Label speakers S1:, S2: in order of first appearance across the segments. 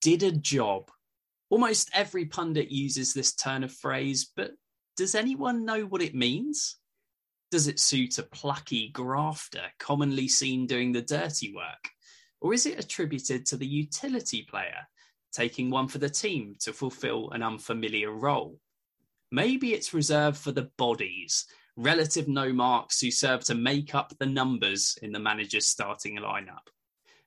S1: Did a job. Almost every pundit uses this turn of phrase, but does anyone know what it means? Does it suit a plucky grafter commonly seen doing the dirty work? Or is it attributed to the utility player, taking one for the team to fulfill an unfamiliar role? Maybe it's reserved for the bodies, relative no marks who serve to make up the numbers in the manager's starting lineup.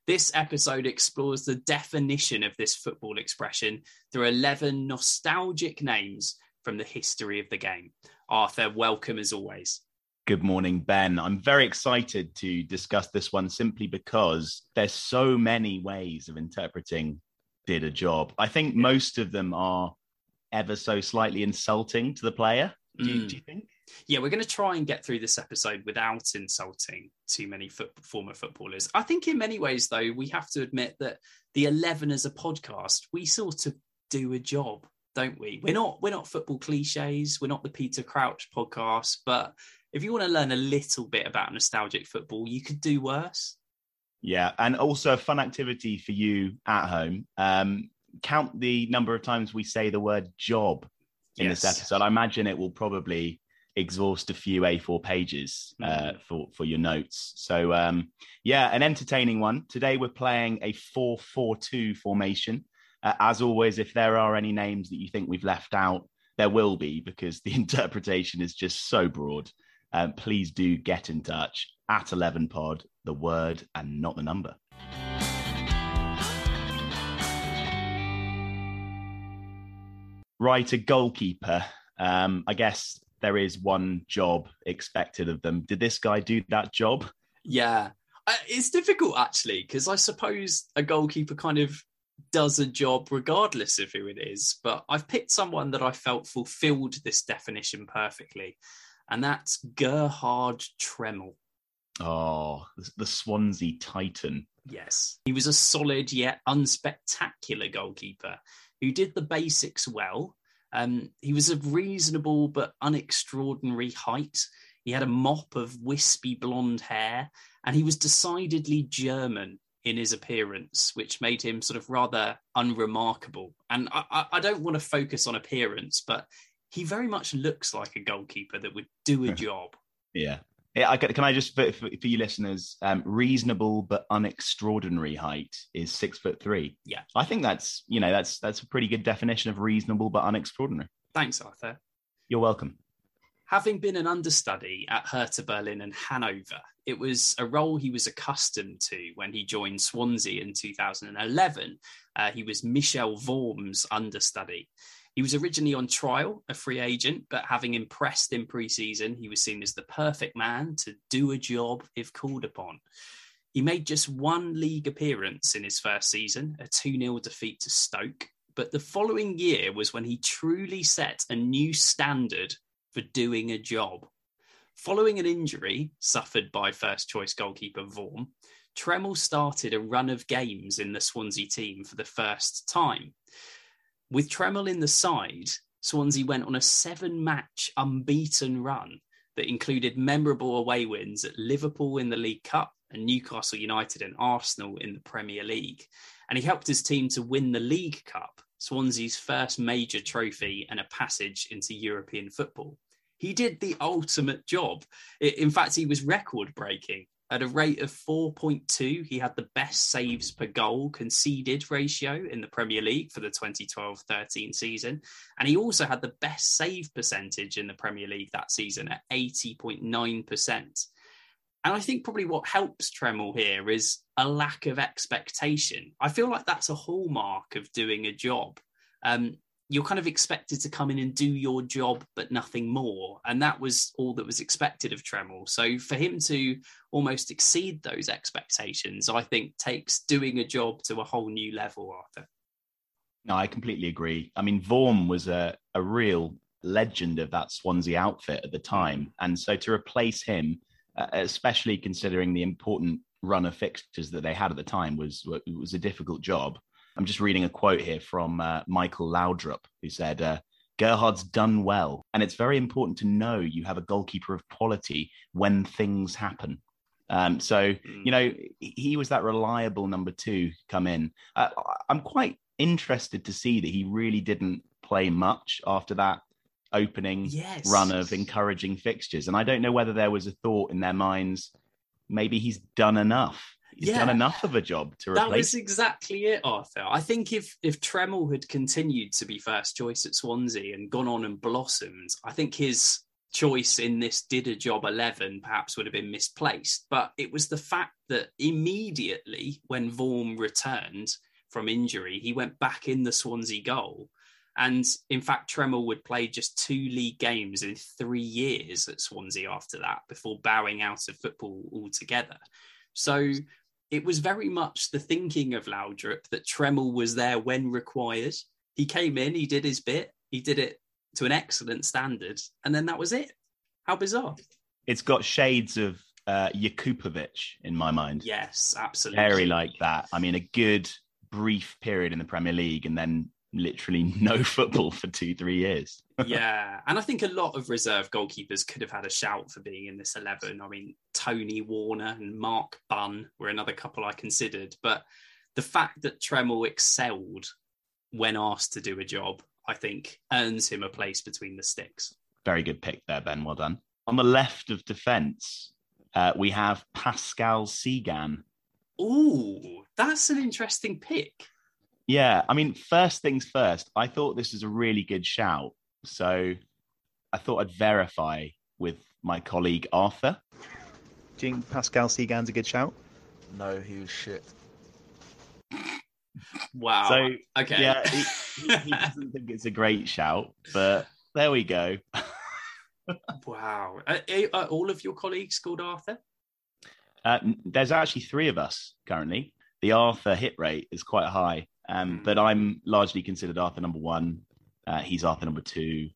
S1: This episode explores the definition of this football expression through 11 nostalgic names from the history of the game. Arthur, welcome as always.
S2: Good morning, Ben. I'm very excited to discuss this one simply because there's so many ways of interpreting did a job. I think most of them are ever so slightly insulting to the player. Do, mm. do you think?
S1: Yeah, we're going to try and get through this episode without insulting too many foot, former footballers. I think, in many ways, though, we have to admit that the Eleven as a podcast, we sort of do a job, don't we? We're not we're not football cliches. We're not the Peter Crouch podcast, but if you want to learn a little bit about nostalgic football, you could do worse.
S2: Yeah, and also a fun activity for you at home. Um, count the number of times we say the word job in yes. this episode. I imagine it will probably exhaust a few A4 pages uh, mm. for for your notes. So um, yeah, an entertaining one. Today we're playing a 4-4-2 formation. Uh, as always, if there are any names that you think we've left out, there will be because the interpretation is just so broad. Uh, please do get in touch at 11 pod, the word and not the number. Right, a goalkeeper. Um, I guess there is one job expected of them. Did this guy do that job?
S1: Yeah, it's difficult actually because I suppose a goalkeeper kind of does a job regardless of who it is. But I've picked someone that I felt fulfilled this definition perfectly, and that's Gerhard Tremmel.
S2: Oh, the Swansea Titan.
S1: Yes. He was a solid yet unspectacular goalkeeper who did the basics well um, he was of reasonable but unextraordinary height. He had a mop of wispy blonde hair, and he was decidedly German in his appearance, which made him sort of rather unremarkable. And I, I don't want to focus on appearance, but he very much looks like a goalkeeper that would do a job.
S2: Yeah, yeah, I, can I just for, for, for you listeners, um, reasonable but unextraordinary height is six foot three.
S1: Yeah,
S2: I think that's you know that's that's a pretty good definition of reasonable but unextraordinary.
S1: Thanks, Arthur.
S2: You're welcome.
S1: Having been an understudy at Hertha Berlin and Hanover, it was a role he was accustomed to when he joined Swansea in 2011. Uh, he was Michel Vorm's understudy. He was originally on trial, a free agent, but having impressed in preseason, he was seen as the perfect man to do a job if called upon. He made just one league appearance in his first season, a 2 0 defeat to Stoke. But the following year was when he truly set a new standard for doing a job. Following an injury suffered by first choice goalkeeper Vorm, Tremmel started a run of games in the Swansea team for the first time. With Tremmel in the side, Swansea went on a seven match unbeaten run that included memorable away wins at Liverpool in the League Cup and Newcastle United and Arsenal in the Premier League. And he helped his team to win the League Cup, Swansea's first major trophy and a passage into European football. He did the ultimate job. In fact, he was record breaking at a rate of 4.2, he had the best saves per goal conceded ratio in the Premier League for the 2012 13 season. And he also had the best save percentage in the Premier League that season at 80.9%. And I think probably what helps Tremmel here is a lack of expectation. I feel like that's a hallmark of doing a job. Um, you're kind of expected to come in and do your job, but nothing more. And that was all that was expected of Tremmel. So for him to almost exceed those expectations, I think takes doing a job to a whole new level, Arthur.
S2: No, I completely agree. I mean, Vorm was a, a real legend of that Swansea outfit at the time. And so to replace him, uh, especially considering the important run of fixtures that they had at the time, was was a difficult job. I'm just reading a quote here from uh, Michael Laudrup, who said, uh, Gerhard's done well, and it's very important to know you have a goalkeeper of quality when things happen. Um, so, mm. you know, he was that reliable number two come in. Uh, I'm quite interested to see that he really didn't play much after that opening
S1: yes.
S2: run of encouraging fixtures. And I don't know whether there was a thought in their minds, maybe he's done enough. He's yeah. done enough of a job to replace.
S1: That was exactly it, Arthur. I think if if Tremmel had continued to be first choice at Swansea and gone on and blossomed, I think his choice in this did a job 11 perhaps would have been misplaced. But it was the fact that immediately when Vorm returned from injury, he went back in the Swansea goal. And in fact, Tremmel would play just two league games in three years at Swansea after that before bowing out of football altogether. So it was very much the thinking of Laudrup that Tremmel was there when required. He came in, he did his bit, he did it to an excellent standard, and then that was it. How bizarre!
S2: It's got shades of uh, Jakupovic in my mind.
S1: Yes, absolutely.
S2: Very like that. I mean, a good brief period in the Premier League, and then literally no football for two, three years.
S1: yeah. And I think a lot of reserve goalkeepers could have had a shout for being in this 11. I mean, Tony Warner and Mark Bunn were another couple I considered. But the fact that Tremmel excelled when asked to do a job, I think earns him a place between the sticks.
S2: Very good pick there, Ben. Well done. On the left of defence, uh, we have Pascal Cygan.
S1: Ooh, that's an interesting pick.
S2: Yeah, I mean, first things first, I thought this was a really good shout. So I thought I'd verify with my colleague Arthur.
S3: Do you think Pascal Cygan's a good shout?
S4: No, he was shit.
S1: Wow.
S2: So,
S1: okay.
S2: Yeah, he, he, he doesn't think it's a great shout, but there we go.
S1: wow. Are, are, all of your colleagues called Arthur?
S2: Uh, there's actually three of us currently. The Arthur hit rate is quite high. Um, hmm. but I'm largely considered Arthur number one. Uh, he's Arthur number two.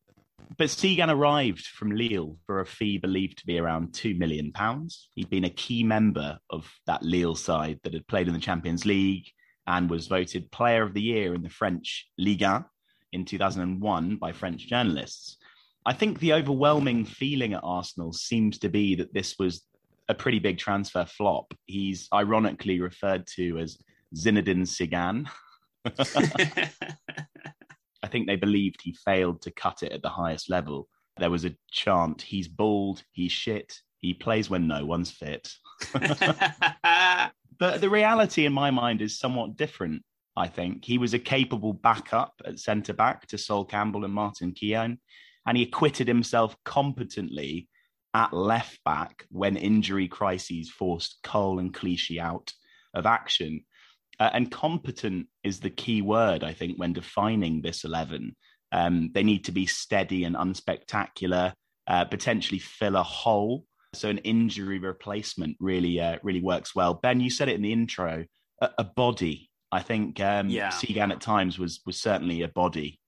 S2: But Cygan arrived from Lille for a fee believed to be around two million pounds. He'd been a key member of that Lille side that had played in the Champions League and was voted Player of the Year in the French Ligue 1 in 2001 by French journalists. I think the overwhelming feeling at Arsenal seems to be that this was a pretty big transfer flop. He's ironically referred to as Zinedine Cygan. I think they believed he failed to cut it at the highest level. There was a chant, he's bald, he's shit, he plays when no one's fit. but the reality in my mind is somewhat different, I think. He was a capable backup at centre back to Sol Campbell and Martin Keown, and he acquitted himself competently at left back when injury crises forced Cole and Clichy out of action. Uh, and competent is the key word, I think, when defining this 11. Um, they need to be steady and unspectacular, uh, potentially fill a hole. So an injury replacement really, uh, really works well. Ben, you said it in the intro, a, a body. I think um, yeah. Cygan at times was was certainly a body.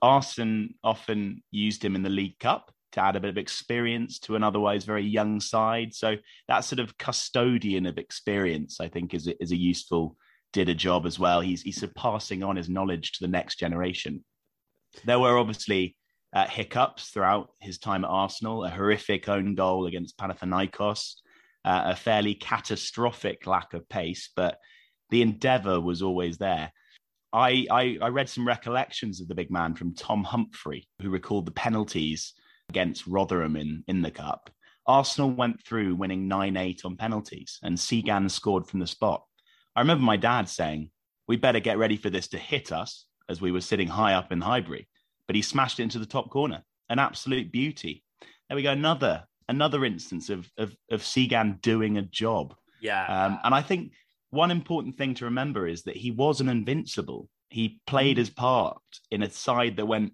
S2: Arsene often used him in the League Cup to add a bit of experience to an otherwise very young side. So that sort of custodian of experience, I think, is a, is a useful did a job as well. He's he's passing on his knowledge to the next generation. There were obviously uh, hiccups throughout his time at Arsenal, a horrific own goal against Panathinaikos, uh, a fairly catastrophic lack of pace, but the endeavour was always there. I, I, I read some recollections of the big man from Tom Humphrey, who recalled the penalties against Rotherham in, in the cup. Arsenal went through winning 9 8 on penalties, and Cygan scored from the spot. I remember my dad saying, we better get ready for this to hit us as we were sitting high up in Highbury. But he smashed it into the top corner. An absolute beauty. There we go. Another another instance of of, of doing a job.
S1: Yeah.
S2: Um, and I think one important thing to remember is that he wasn't invincible. He played mm. his part in a side that went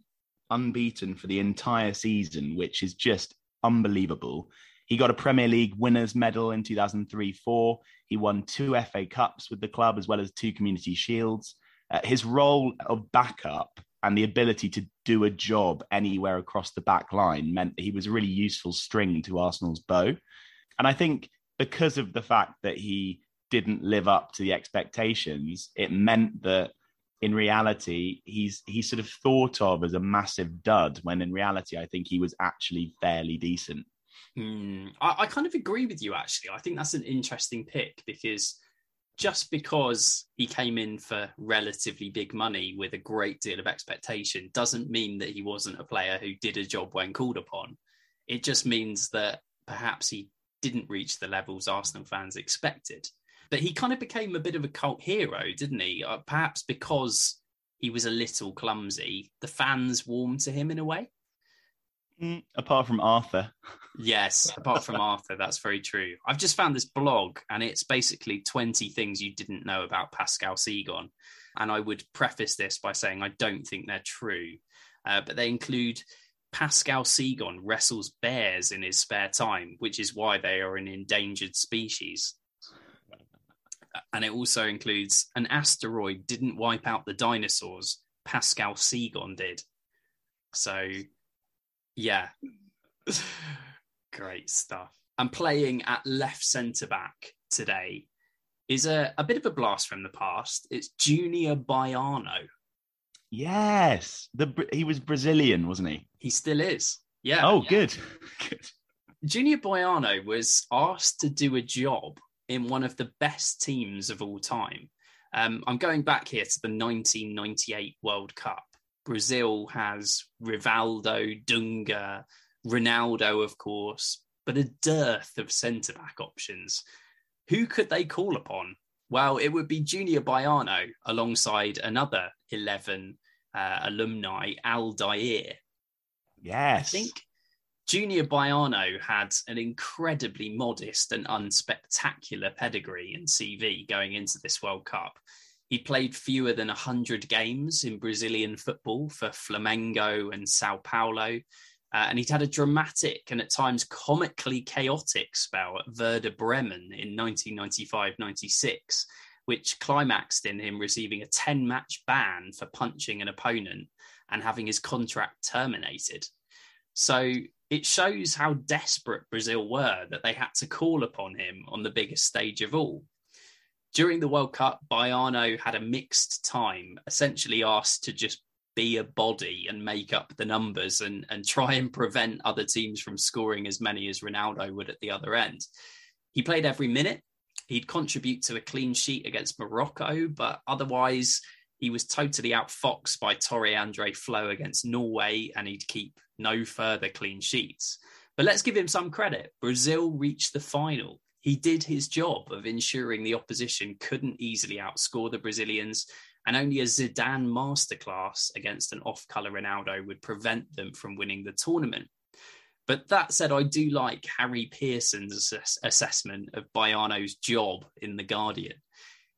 S2: unbeaten for the entire season, which is just unbelievable. He got a Premier League winners medal in 2003 4. He won two FA Cups with the club as well as two Community Shields. Uh, his role of backup and the ability to do a job anywhere across the back line meant that he was a really useful string to Arsenal's bow. And I think because of the fact that he didn't live up to the expectations, it meant that in reality he's he's sort of thought of as a massive dud when in reality I think he was actually fairly decent.
S1: Hmm. I, I, kind of agree with you, actually. I think that's an interesting pick because just because he came in for relatively big money with a great deal of expectation doesn't mean that he wasn't a player who did a job when called upon. It just means that perhaps he didn't reach the levels Arsenal fans expected. But he kind of became a bit of a cult hero, didn't he? Uh, perhaps because he was a little clumsy, the fans warmed to him in a way.
S2: Mm, apart from Arthur.
S1: Yes, apart from Arthur, that's very true. I've just found this blog and it's basically 20 things you didn't know about Pascal Cygan. And I would preface this by saying I don't think they're true, uh, but they include Pascal Cygan wrestles bears in his spare time, which is why they are an endangered species. And it also includes an asteroid didn't wipe out the dinosaurs, Pascal Cygan did. So yeah. Great stuff. And playing at left centre back today is a, a bit of a blast from the past. It's Junior Baiano.
S2: Yes. The he was Brazilian, wasn't he?
S1: He still is. Yeah.
S2: Oh,
S1: yeah.
S2: good. good.
S1: Junior Baiano was asked to do a job in one of the best teams of all time. Um, I'm going back here to the 1998 World Cup. Brazil has Rivaldo, Dunga, Ronaldo, of course, but a dearth of centre back options. Who could they call upon? Well, it would be Junior Baiano alongside another 11 uh, alumni, Aldair.
S2: Yes.
S1: I think Junior Baiano had an incredibly modest and unspectacular pedigree and CV going into this World Cup. He played fewer than 100 games in Brazilian football for Flamengo and Sao Paulo. Uh, and he'd had a dramatic and at times comically chaotic spell at Werder Bremen in 1995 96, which climaxed in him receiving a 10 match ban for punching an opponent and having his contract terminated. So it shows how desperate Brazil were that they had to call upon him on the biggest stage of all. During the World Cup, Baiano had a mixed time, essentially asked to just be a body and make up the numbers and, and try and prevent other teams from scoring as many as Ronaldo would at the other end. He played every minute. He'd contribute to a clean sheet against Morocco, but otherwise he was totally outfoxed by Tore Andre Flo against Norway, and he'd keep no further clean sheets. But let's give him some credit. Brazil reached the final he did his job of ensuring the opposition couldn't easily outscore the Brazilians, and only a Zidane masterclass against an off colour Ronaldo would prevent them from winning the tournament. But that said, I do like Harry Pearson's assess- assessment of Baiano's job in The Guardian.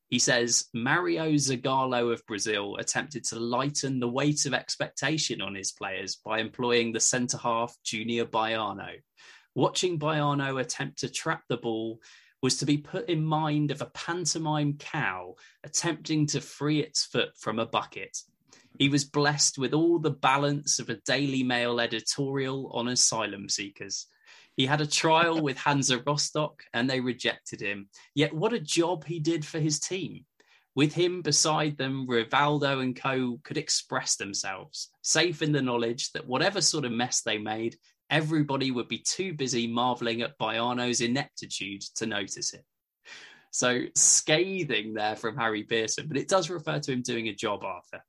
S1: He says Mario Zagallo of Brazil attempted to lighten the weight of expectation on his players by employing the centre half Junior Baiano. Watching Baiano attempt to trap the ball was to be put in mind of a pantomime cow attempting to free its foot from a bucket. He was blessed with all the balance of a Daily Mail editorial on asylum seekers. He had a trial with Hansa Rostock and they rejected him. Yet, what a job he did for his team. With him beside them, Rivaldo and co could express themselves, safe in the knowledge that whatever sort of mess they made, everybody would be too busy marveling at Baiano's ineptitude to notice it. So scathing there from Harry Pearson, but it does refer to him doing a job, Arthur.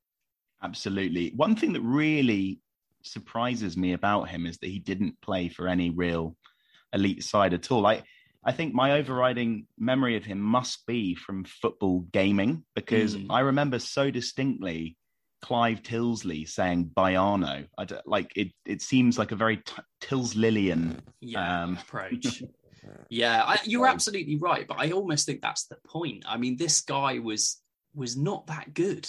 S2: Absolutely. One thing that really surprises me about him is that he didn't play for any real elite side at all. I, I think my overriding memory of him must be from football gaming because mm. I remember so distinctly Clive Tyldesley saying Baiano. I like it. It seems like a very t- Tyldeslilian
S1: yeah, um, approach. yeah, I, you're absolutely right, but I almost think that's the point. I mean, this guy was was not that good,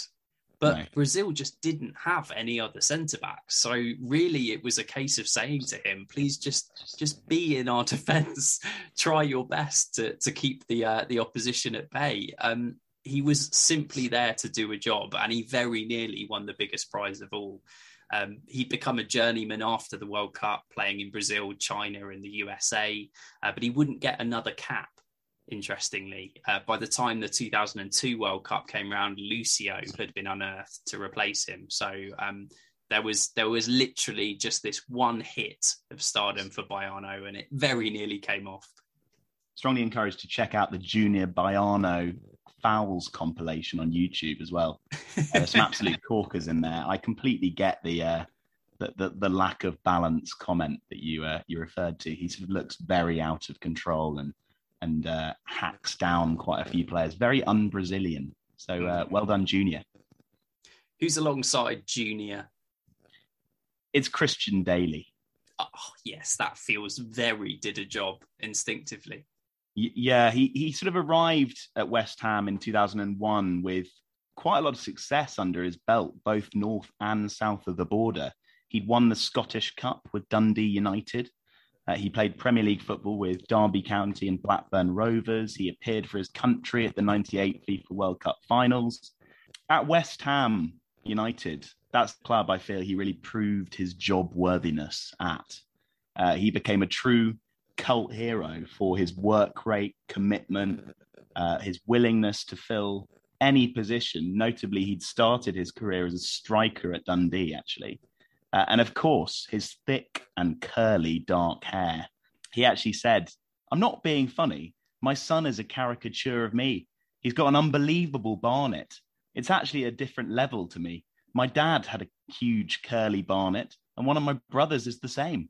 S1: but no. Brazil just didn't have any other centre backs. So really, it was a case of saying to him, "Please just just be in our defence. Try your best to to keep the uh, the opposition at bay." Um, he was simply there to do a job, and he very nearly won the biggest prize of all. Um, he'd become a journeyman after the World Cup, playing in Brazil, China, and the USA, uh, but he wouldn't get another cap. Interestingly, uh, by the time the 2002 World Cup came around, Lucio had been unearthed to replace him. So um, there was there was literally just this one hit of stardom for Baiano, and it very nearly came off.
S2: Strongly encouraged to check out the Junior Baiano fouls compilation on YouTube as well. Uh, there's some absolute corkers in there. I completely get the, uh, the, the the lack of balance comment that you uh, you referred to. He sort of looks very out of control and and uh, hacks down quite a few players. Very un-Brazilian. So uh, well done, Junior.
S1: Who's alongside Junior?
S2: It's Christian Dailly.
S1: Oh, yes, that feels very did a job instinctively.
S2: Yeah, he, he sort of arrived at West Ham in 2001 with quite a lot of success under his belt, both north and south of the border. He'd won the Scottish Cup with Dundee United. Uh, he played Premier League football with Derby County and Blackburn Rovers. He appeared for his country at the 98 FIFA World Cup finals. At West Ham United, that's the club I feel he really proved his job worthiness at. Uh, he became a true cult hero for his work rate, commitment, uh, his willingness to fill any position. Notably, he'd started his career as a striker at Dundee, actually. Uh, and of course, his thick and curly dark hair. He actually said, I'm not being funny. My son is a caricature of me. He's got an unbelievable barnet. It's actually a different level to me. My dad had a huge curly barnet, and one of my brothers is the same.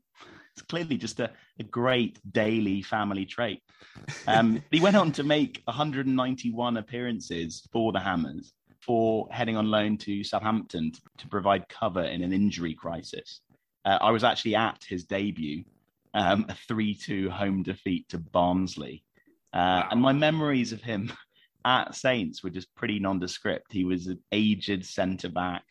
S2: It's clearly just a, a great Dailly family trait. Um, he went on to make 191 appearances for the Hammers for heading on loan to Southampton to, to provide cover in an injury crisis. Uh, I was actually at his debut, um, a 3 2 home defeat to Barnsley. Uh, wow. And my memories of him at Saints were just pretty nondescript. He was an aged centre back,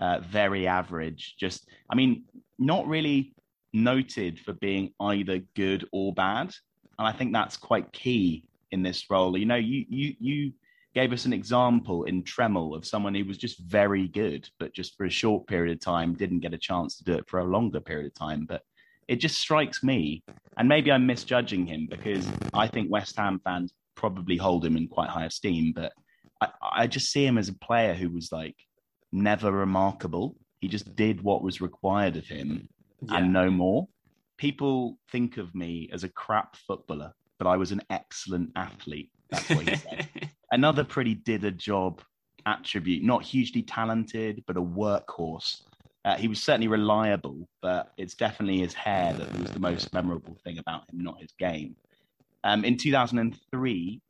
S2: uh, very average. Just, I mean, not really noted for being either good or bad. And I think that's quite key in this role. You know, you you you gave us an example in Tremmel of someone who was just very good, but just for a short period of time didn't get a chance to do it for a longer period of time. But it just strikes me, and maybe I'm misjudging him because I think West Ham fans probably hold him in quite high esteem, but I, I just see him as a player who was like never remarkable. He just did what was required of him yeah. and no more. People think of me as a crap footballer, but I was an excellent athlete. That's what he said. Another pretty did a job attribute, not hugely talented, but a workhorse. Uh, he was certainly reliable, but it's definitely his hair that was the most memorable thing about him, not his game. Um, in 2003,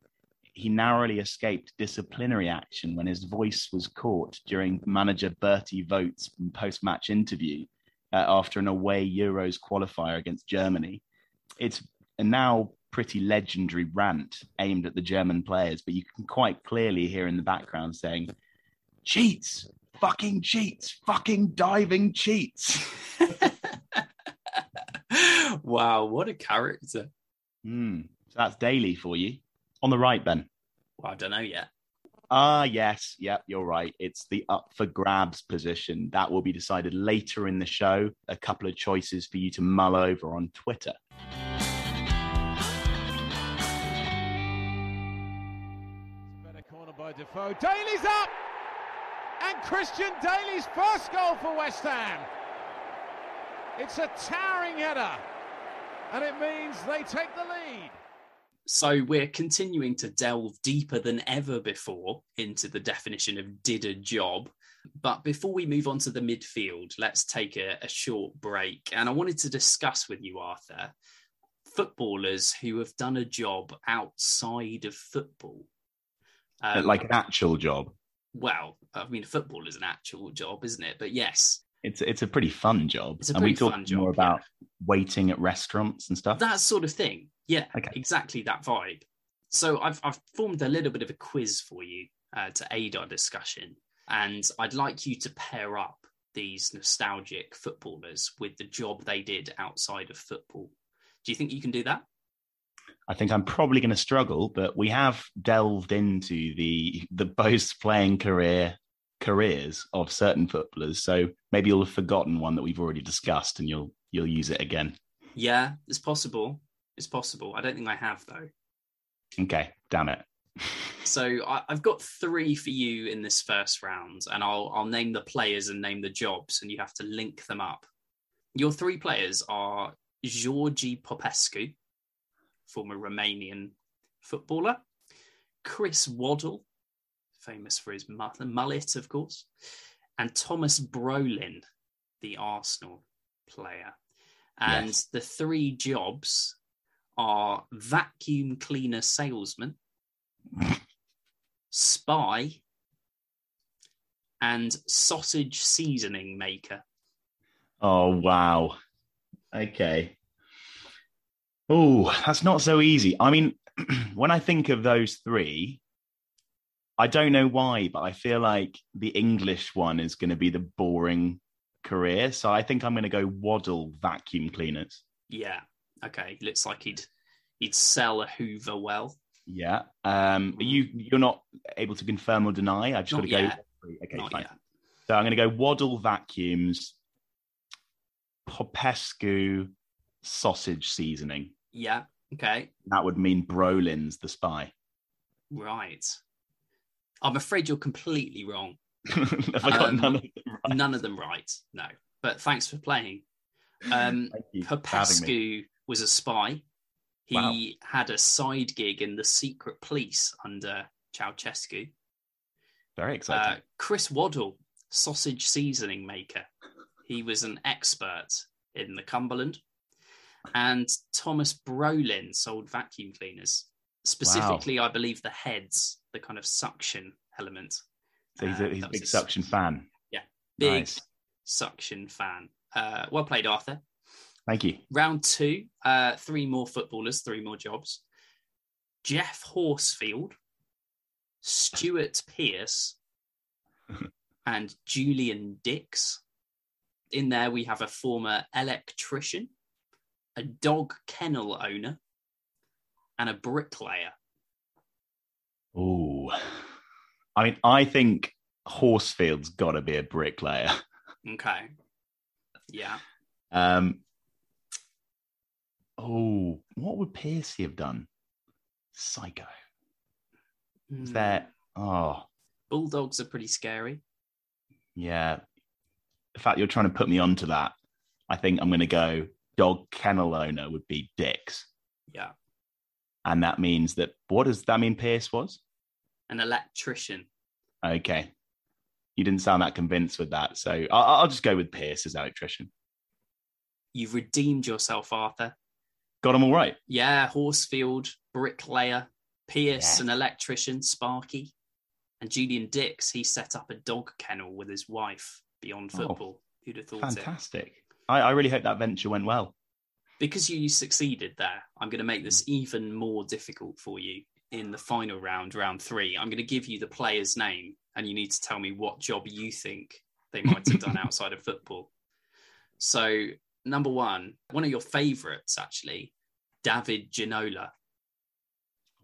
S2: he narrowly escaped disciplinary action when his voice was caught during manager Berti Vogts' post match interview uh, after an away Euros qualifier against Germany. It's a now pretty legendary rant aimed at the German players, but you can quite clearly hear in the background saying, cheats, fucking cheats, fucking diving cheats.
S1: wow, what a character.
S2: Mm, so that's Dailly for you. On the right, Ben.
S1: Well, I don't know yet.
S2: Ah, yes. Yep, you're right. It's the up for grabs position. That will be decided later in the show. A couple of choices for you to mull over on Twitter.
S5: Better corner by Defoe. Dailly's up! And Christian Dailly's first goal for West Ham. It's a towering header. And it means they take the lead.
S1: So we're continuing to delve deeper than ever before into the definition of did a job. But before we move on to the midfield, let's take a, a short break. And I wanted to discuss with you, Arthur, footballers who have done a job outside of football.
S2: Um, like an actual job.
S1: Well, I mean, football is an actual job, isn't it? But yes,
S2: it's it's a pretty fun job. It's a and we talk more about yeah. waiting at restaurants and stuff.
S1: That sort of thing. Yeah, okay. exactly that vibe. So I've I've formed a little bit of a quiz for you uh, to aid our discussion, and I'd like you to pair up these nostalgic footballers with the job they did outside of football. Do you think you can do that?
S2: I think I'm probably going to struggle, but we have delved into the the post playing career careers of certain footballers. So maybe you'll have forgotten one that we've already discussed, and you'll you'll use it again.
S1: Yeah, it's possible. It's possible. I don't think I have though.
S2: Okay, damn it.
S1: so I, have got three for you in this first round, and I'll I'll name the players and name the jobs, and you have to link them up. Your three players are Georgi Popescu, former Romanian footballer, Chris Waddle, famous for his mu- mullet, of course, and Tomas Brolin, the Arsenal player. And
S2: Yes.
S1: the three jobs are vacuum cleaner salesman, spy, and sausage seasoning maker.
S2: Oh wow. Okay. Oh, that's not so easy. I mean, when I think of those three, I don't know why, but I feel like the English one is going to be the boring career. So I think I'm going to go Waddle vacuum cleaners.
S1: Yeah. Okay. Looks like he'd he'd sell a Hoover well.
S2: Yeah. Um, you you're not able to confirm or deny. I've just got to go. Okay,
S1: Not
S2: fine.
S1: yet.
S2: So I'm going to go Waddle vacuums, Popescu sausage seasoning.
S1: Yeah. Okay.
S2: That would mean Brolin's the spy.
S1: Right. I'm afraid you're completely wrong.
S2: I
S1: Um,
S2: none of them right?
S1: None of them right. No. But thanks for playing. Um,
S2: Thank you for.
S1: Popescu was a spy. He
S2: Wow.
S1: had a side gig in the secret police under Ceausescu.
S2: Very
S1: Uh,
S2: exciting.
S1: Chris Waddle, sausage seasoning maker. He was an expert in the Cumberland. And Tomas Brolin sold vacuum cleaners. Specifically, I believe the heads, the kind of suction element.
S2: so he's
S1: uh,
S2: a, he's a big suction fan.
S1: Yeah, big
S2: Nice.
S1: suction fan. Uh, well played, Arthur.
S2: Thank you.
S1: Round two, uh, three more footballers, three more jobs. Geoff Horsfield, Stuart Pearce, and Julian Dicks. In there, we have a former electrician, a dog kennel owner, and a bricklayer.
S2: Oh, I mean, I think Horsfield's got to be a bricklayer.
S1: Okay. Yeah.
S2: Um, oh, what would Pearcey have done? Psycho. Is
S1: Hmm.
S2: that? Oh,
S1: Bulldogs are pretty scary.
S2: yeah. The fact you're trying to put me onto that, I think I'm going to go dog kennel owner would be Dicks.
S1: Yeah.
S2: And that means that, what does that mean Pearce was?
S1: An electrician.
S2: Okay. You didn't sound that convinced with that. So I'll, I'll just go with Pearce as electrician.
S1: You've redeemed yourself, Arthur.
S2: Got them all right.
S1: Yeah, Horsfield, bricklayer, Pearce,
S2: Yeah.
S1: an electrician, Sparky, and Julian Dicks. He set up a dog kennel with his wife beyond
S2: Oh,
S1: football. Who'd have thought it?
S2: Fantastic. I, I really hope that venture went well.
S1: Because you succeeded there, I'm going to make this mm. even more difficult for you in the final round, round three. I'm going to give you the player's name, and you need to tell me what job you think they might have done outside of football. So, number one, one of your favourites, actually, David Ginola.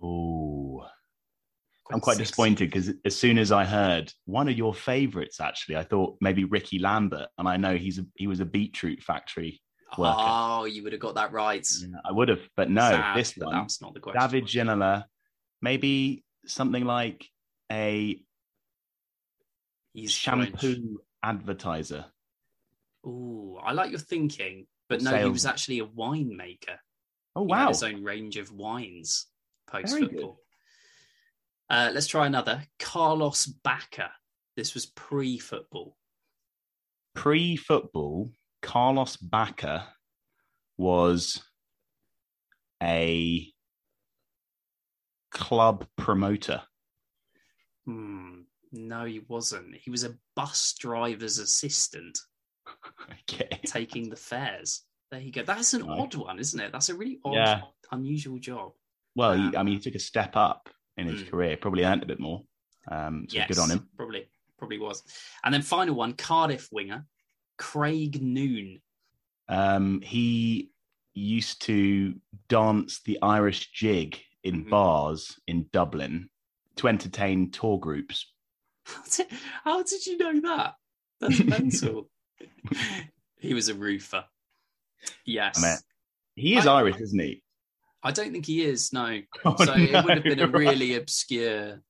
S2: Oh, I'm quite disappointed because as soon as I heard one of your favourites, actually, I thought maybe Ricky Lambert, and I know he's a, he was a beetroot factory. worker.
S1: Oh, you would have got that right.
S2: I would have, but no,
S1: Sad
S2: this one,
S1: That's not the question.
S2: David Ginola, maybe something like a
S1: He's
S2: shampoo advertiser.
S1: Ooh, I like your thinking, but no, he was actually a winemaker.
S2: Oh
S1: He had
S2: wow!
S1: his own range of wines post football. Uh, let's try another. Carlos Bacca. This was pre-football.
S2: Pre-football, Carlos Bacca was a club promoter.
S1: Hmm. No, he wasn't. He was a bus driver's assistant
S2: Okay.
S1: taking the fares. There you go. That's an
S2: Right.
S1: odd one, isn't it? That's a really odd,
S2: Yeah.
S1: unusual job.
S2: Well, he,
S1: Um,
S2: I mean, he took a step up in his
S1: Hmm.
S2: career. Probably earned a bit more. Um, so good on him.
S1: Probably, probably was. And then final one, Cardiff winger, Craig Noone.
S2: Um, he used to dance the Irish jig in
S1: Mhm.
S2: bars in Dublin to entertain tour groups.
S1: How did, how did you know that? That's mental. He was a roofer. Yes.
S2: He is
S1: I-
S2: Irish, isn't he?
S1: I don't think he is, no.
S2: Oh,
S1: So it would have been a
S2: right.
S1: really obscure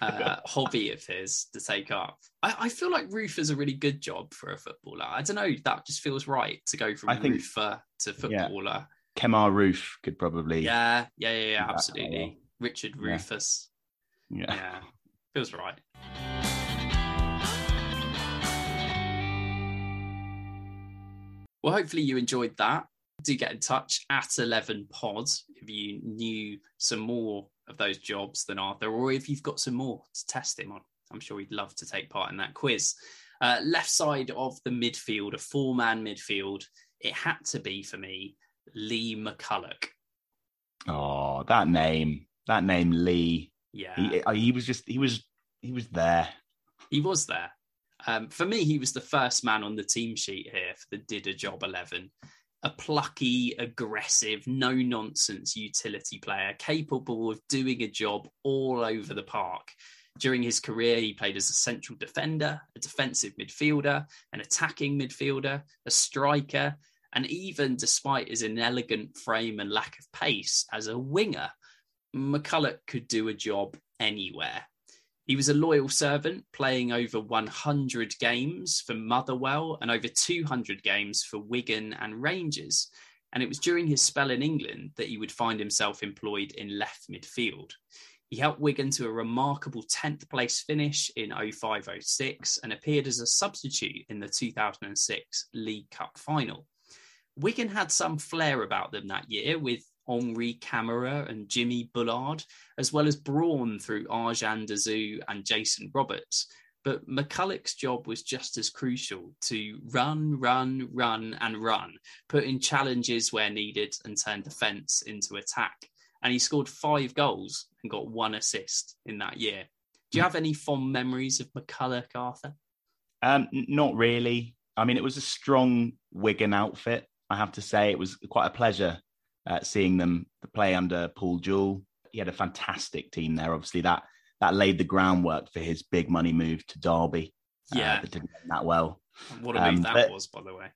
S1: uh, hobby of his to take up. I, I feel like roofer's a really good job for a footballer. I don't know, that just feels right to go from
S2: I think-
S1: roofer to footballer.
S2: Kemar Roofe could probably.
S1: Yeah, yeah, yeah, yeah,
S2: that
S1: absolutely. Richard
S2: Yeah.
S1: Rufus.
S2: Yeah.
S1: yeah. Feels right. Well, hopefully you enjoyed that. Do get in touch at 11 pods if you knew some more of those jobs than Arthur, or if you've got some more to test him on. I'm sure he'd love to take part in that quiz. Uh, left side of the midfield, a four man midfield, it had to be for me Lee McCulloch.
S2: Oh, that name, that name, Lee.
S1: Yeah.
S2: He, uh, he was just, he was, he was there.
S1: He was there. Um, for me, he was the first man on the team sheet here for the Did a Job 11. A plucky, aggressive, no nonsense utility player capable of doing a job all over the park. During his career, he played as a central defender, a defensive midfielder, an attacking midfielder, a striker, and even despite his inelegant frame and lack of pace, as a winger. McCulloch could do a job anywhere. He was a loyal servant, playing over 100 games for Motherwell and over 200 games for Wigan and Rangers. And it was during his spell in England that he would find himself employed in left midfield. He helped Wigan to a remarkable 10th place finish in 05 06 and appeared as a substitute in the 2006 League Cup final. Wigan had some flair about them that year, with Henri Camara and Jimmy Bullard, as well as brawn through Arjan de Zeeuw and Jason Roberts. But McCulloch's job was just as crucial to run, run, run, and run, put in challenges where needed and turn defence into attack. And he scored five goals and got one assist in that year. Do you have any fond memories of McCulloch, Arthur?
S2: Um, not really. I mean, it was a strong Wigan outfit. I have to say, it was quite a pleasure uh, seeing them play under Paul Jewell. He had a fantastic team there. Obviously, that that laid the groundwork for his big money move to Derby.
S1: Uh, yeah,
S2: uh, that didn't end that well.
S1: What a move um, that but, was, by the way.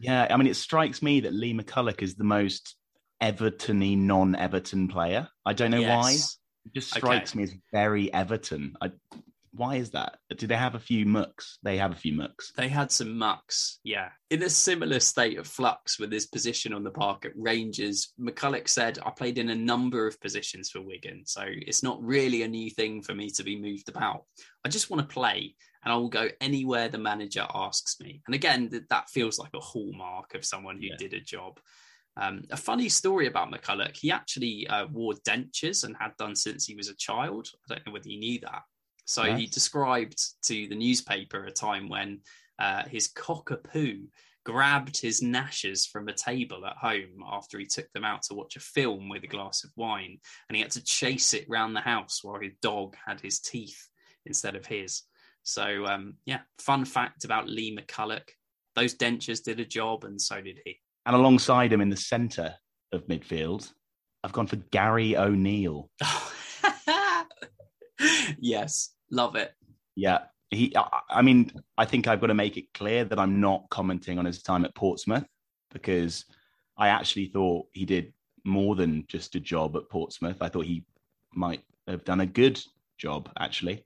S2: Yeah, I mean, it strikes me that Lee McCulloch is the most Evertony non-Everton player. I don't know yes. why. It just strikes okay. me as very Everton. I, why is that? Do they have a few mucks? They have a few mucks.
S1: They had some mucks, yeah. In a similar state of flux with his position on the park at Rangers, McCulloch said, I played in a number of positions for Wigan, so it's not really a new thing for me to be moved about. I just want to play and I will go anywhere the manager asks me. And again, that feels like a hallmark of someone who yeah. did a job. Um, a funny story about McCulloch, he actually uh, wore dentures and had done since he was a child. I don't know whether you knew that. So he described to the newspaper a time when uh, his cockapoo grabbed his gnashers from a table at home after he took them out to watch a film with a glass of wine, and he had to chase it round the house while his dog had his teeth instead of his. So um, yeah, fun fact about Lee McCulloch: those dentures did a job, and so did he.
S2: And alongside him in the centre of midfield, I've gone for Gary O'Neill.
S1: yes, love it.
S2: Yeah. He, I mean, I think I've got to make it clear that I'm not commenting on his time at Portsmouth because I actually thought he did more than just a job at Portsmouth. I thought he might have done a good job, actually.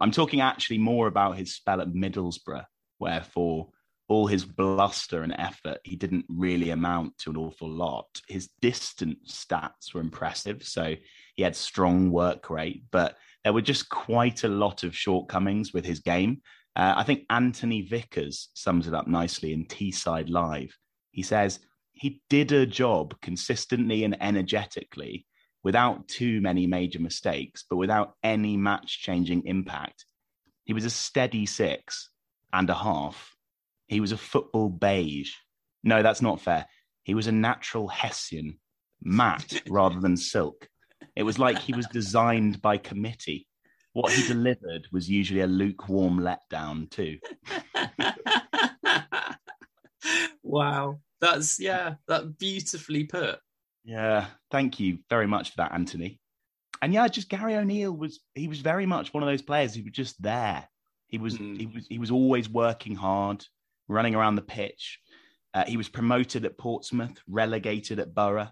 S2: I'm talking actually more about his spell at Middlesbrough, where for all his bluster and effort, he didn't really amount to an awful lot. His distance stats were impressive. So he had strong work rate, but there were just quite a lot of shortcomings with his game. Uh, I think Anthony Vickers sums it up nicely in Teesside Live. He says he did a job consistently and energetically without too many major mistakes, but without any match changing impact. He was a steady six and a half. He was a football beige. No, that's not fair. He was a natural Hessian, matte rather than silk. It was like he was designed by committee. What he delivered was usually a lukewarm letdown, too.
S1: wow. That's, yeah, that beautifully put.
S2: Yeah. Thank you very much for that, Anthony. And yeah, just Gary O'Neill was, he was very much one of those players who was just there. He was, mm. he was, he was always working hard, running around the pitch. Uh, he was promoted at Portsmouth, relegated at Boro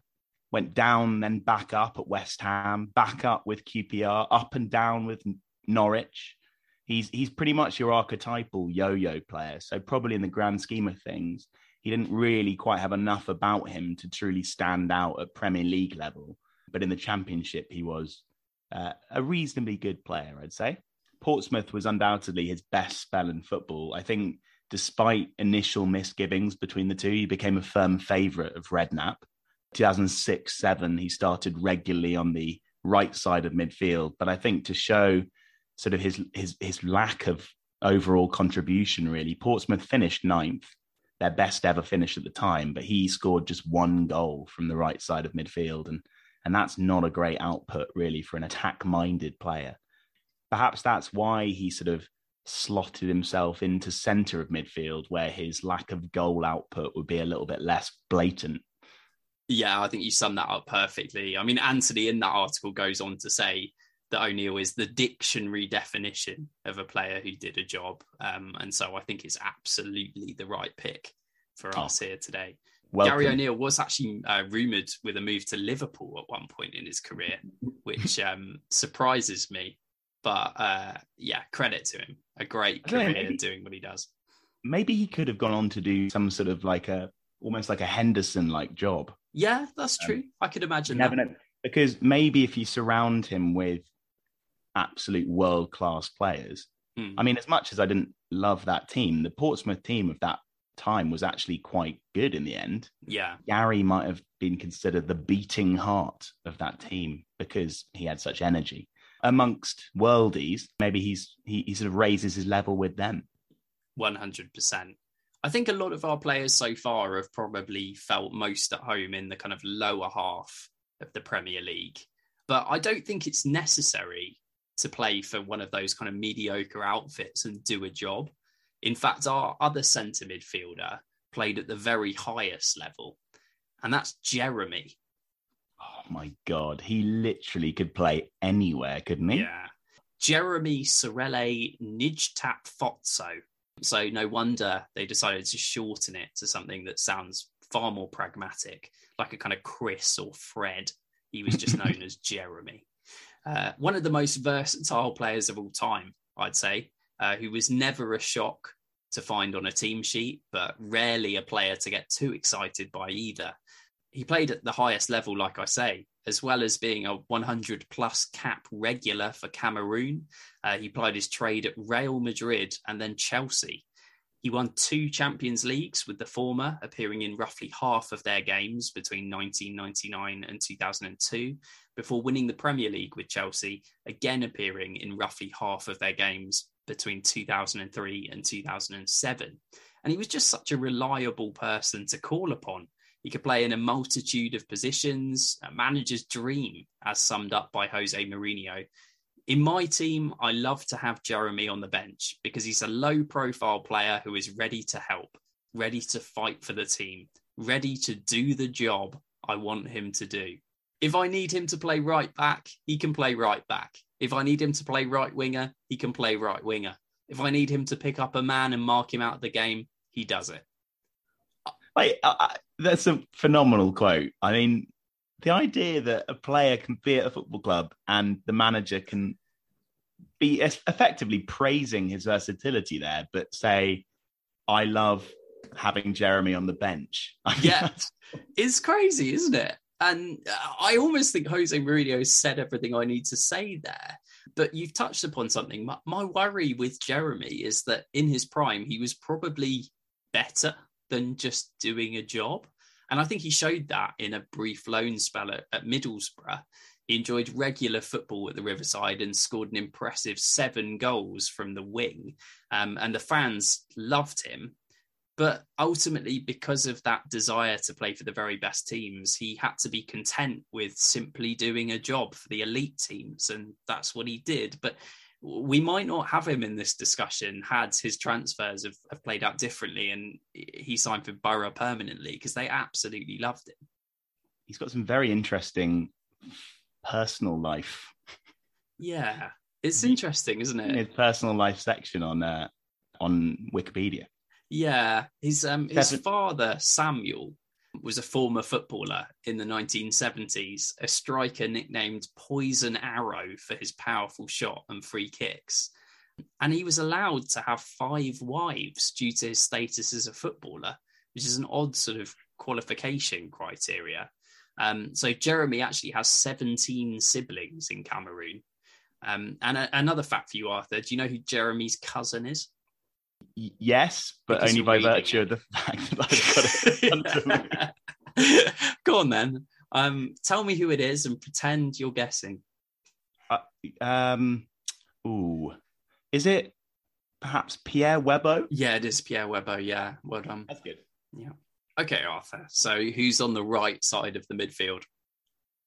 S2: went down, then back up at West Ham, back up with QPR, up and down with Norwich. He's he's pretty much your archetypal yo-yo player. So probably in the grand scheme of things, he didn't really quite have enough about him to truly stand out at Premier League level. But in the Championship, he was uh, a reasonably good player, I'd say. Portsmouth was undoubtedly his best spell in football. I think, despite initial misgivings between the two, he became a firm favourite of Redknapp. 2006 7, he started regularly on the right side of midfield. But I think to show sort of his his his lack of overall contribution, really, Portsmouth finished ninth, their best ever finish at the time, but he scored just one goal from the right side of midfield. And and that's not a great output, really, for an attack minded player. Perhaps that's why he sort of slotted himself into centre of midfield, where his lack of goal output would be a little bit less blatant.
S1: Yeah, I think you sum that up perfectly. I mean, Anthony in that article goes on to say that O'Neill is the dictionary definition of a player who did a job. Um, and so I think it's absolutely the right pick for oh. us here today. Welcome. Gary O'Neill was actually uh, rumoured with a move to Liverpool at one point in his career, which um, surprises me. But uh, yeah, credit to him. A great career know, maybe, doing what he does.
S2: Maybe he could have gone on to do some sort of like a almost like a Henderson like job.
S1: Yeah, that's um, true. Um, I could imagine that. Know,
S2: because maybe if you surround him with absolute world class players, mm. I mean, as much as I didn't love that team, the Portsmouth team of that time was actually quite good in the end.
S1: Yeah.
S2: Gary might have been considered the beating heart of that team because he had such energy. Amongst worldies, maybe he's he, he sort of raises his level with them.
S1: 100%. I think a lot of our players so far have probably felt most at home in the kind of lower half of the Premier League. But I don't think it's necessary to play for one of those kind of mediocre outfits and do a job. In fact, our other centre midfielder played at the very highest level, and that's Jeremy.
S2: Oh my God. He literally could play anywhere, couldn't he?
S1: Yeah. Jeremy Sorelle Njitap Fotso. So no wonder they decided to shorten it to something that sounds far more pragmatic, like a kind of Chris or Fred. He was just known as Jeremy. Uh, one of the most versatile players of all time, I'd say uh, who was never a shock to find on a team sheet, but rarely a player to get too excited by either. He played at the highest level, like I say, as well as being a 100 plus cap regular for Cameroon. Uh, he plied his trade at Real Madrid and then Chelsea. He won two Champions Leagues, with the former appearing in roughly half of their games between 1999 and 2002, before winning the Premier League with Chelsea, again appearing in roughly half of their games between 2003 and 2007. And he was just such a reliable person to call upon. He could play in a multitude of positions, a manager's dream, as summed up by Jose Mourinho. In my team, I love to have Jeremy on the bench because he's a low profile player who is ready to help, ready to fight for the team, ready to do the job I want him to do. If I need him to play right back, he can play right back. If I need him to play right winger, he can play right winger. If I need him to pick up a man and mark him out of the game, he does it.
S2: Wait, uh, that's a phenomenal quote. I mean, the idea that a player can be at a football club and the manager can be effectively praising his versatility there, but say, I love having Jeremy on the bench.
S1: yeah, it's crazy, isn't it? And uh, I almost think Jose Mourinho said everything I need to say there. But you've touched upon something. My, my worry with Jeremy is that in his prime, he was probably better than just doing a job. And I think he showed that in a brief loan spell at, at Middlesbrough. He enjoyed regular football at the Riverside and scored an impressive seven goals from the wing. Um, and the fans loved him. But ultimately, because of that desire to play for the very best teams, he had to be content with simply doing a job for the elite teams. And that's what he did. But we might not have him in this discussion had his transfers have, have played out differently and he signed for Boro permanently because they absolutely loved him.
S2: He's got some very interesting personal life.
S1: Yeah, it's interesting, isn't it?
S2: His personal life section on uh, on Wikipedia.
S1: Yeah, his um his father Samuel was a former footballer in the 1970s, a striker nicknamed Poison Arrow for his powerful shot and free kicks. And he was allowed to have five wives due to his status as a footballer, which is an odd sort of qualification criteria. Um, so Jeremy actually has 17 siblings in Cameroon. Um, and a, another fact for you, Arthur, do you know who Jeremy's cousin is?
S2: Yes, but
S1: Because
S2: only by virtue
S1: it.
S2: of the fact that I've got it in front of me.
S1: Go on then. Um, tell me who it is and pretend you're guessing.
S2: Um, ooh, is it perhaps Pierre Webo?
S1: Yeah, it is Pierre Webo. Yeah, well done.
S2: That's good. Yeah.
S1: Okay, Arthur. So who's on the right side of the midfield?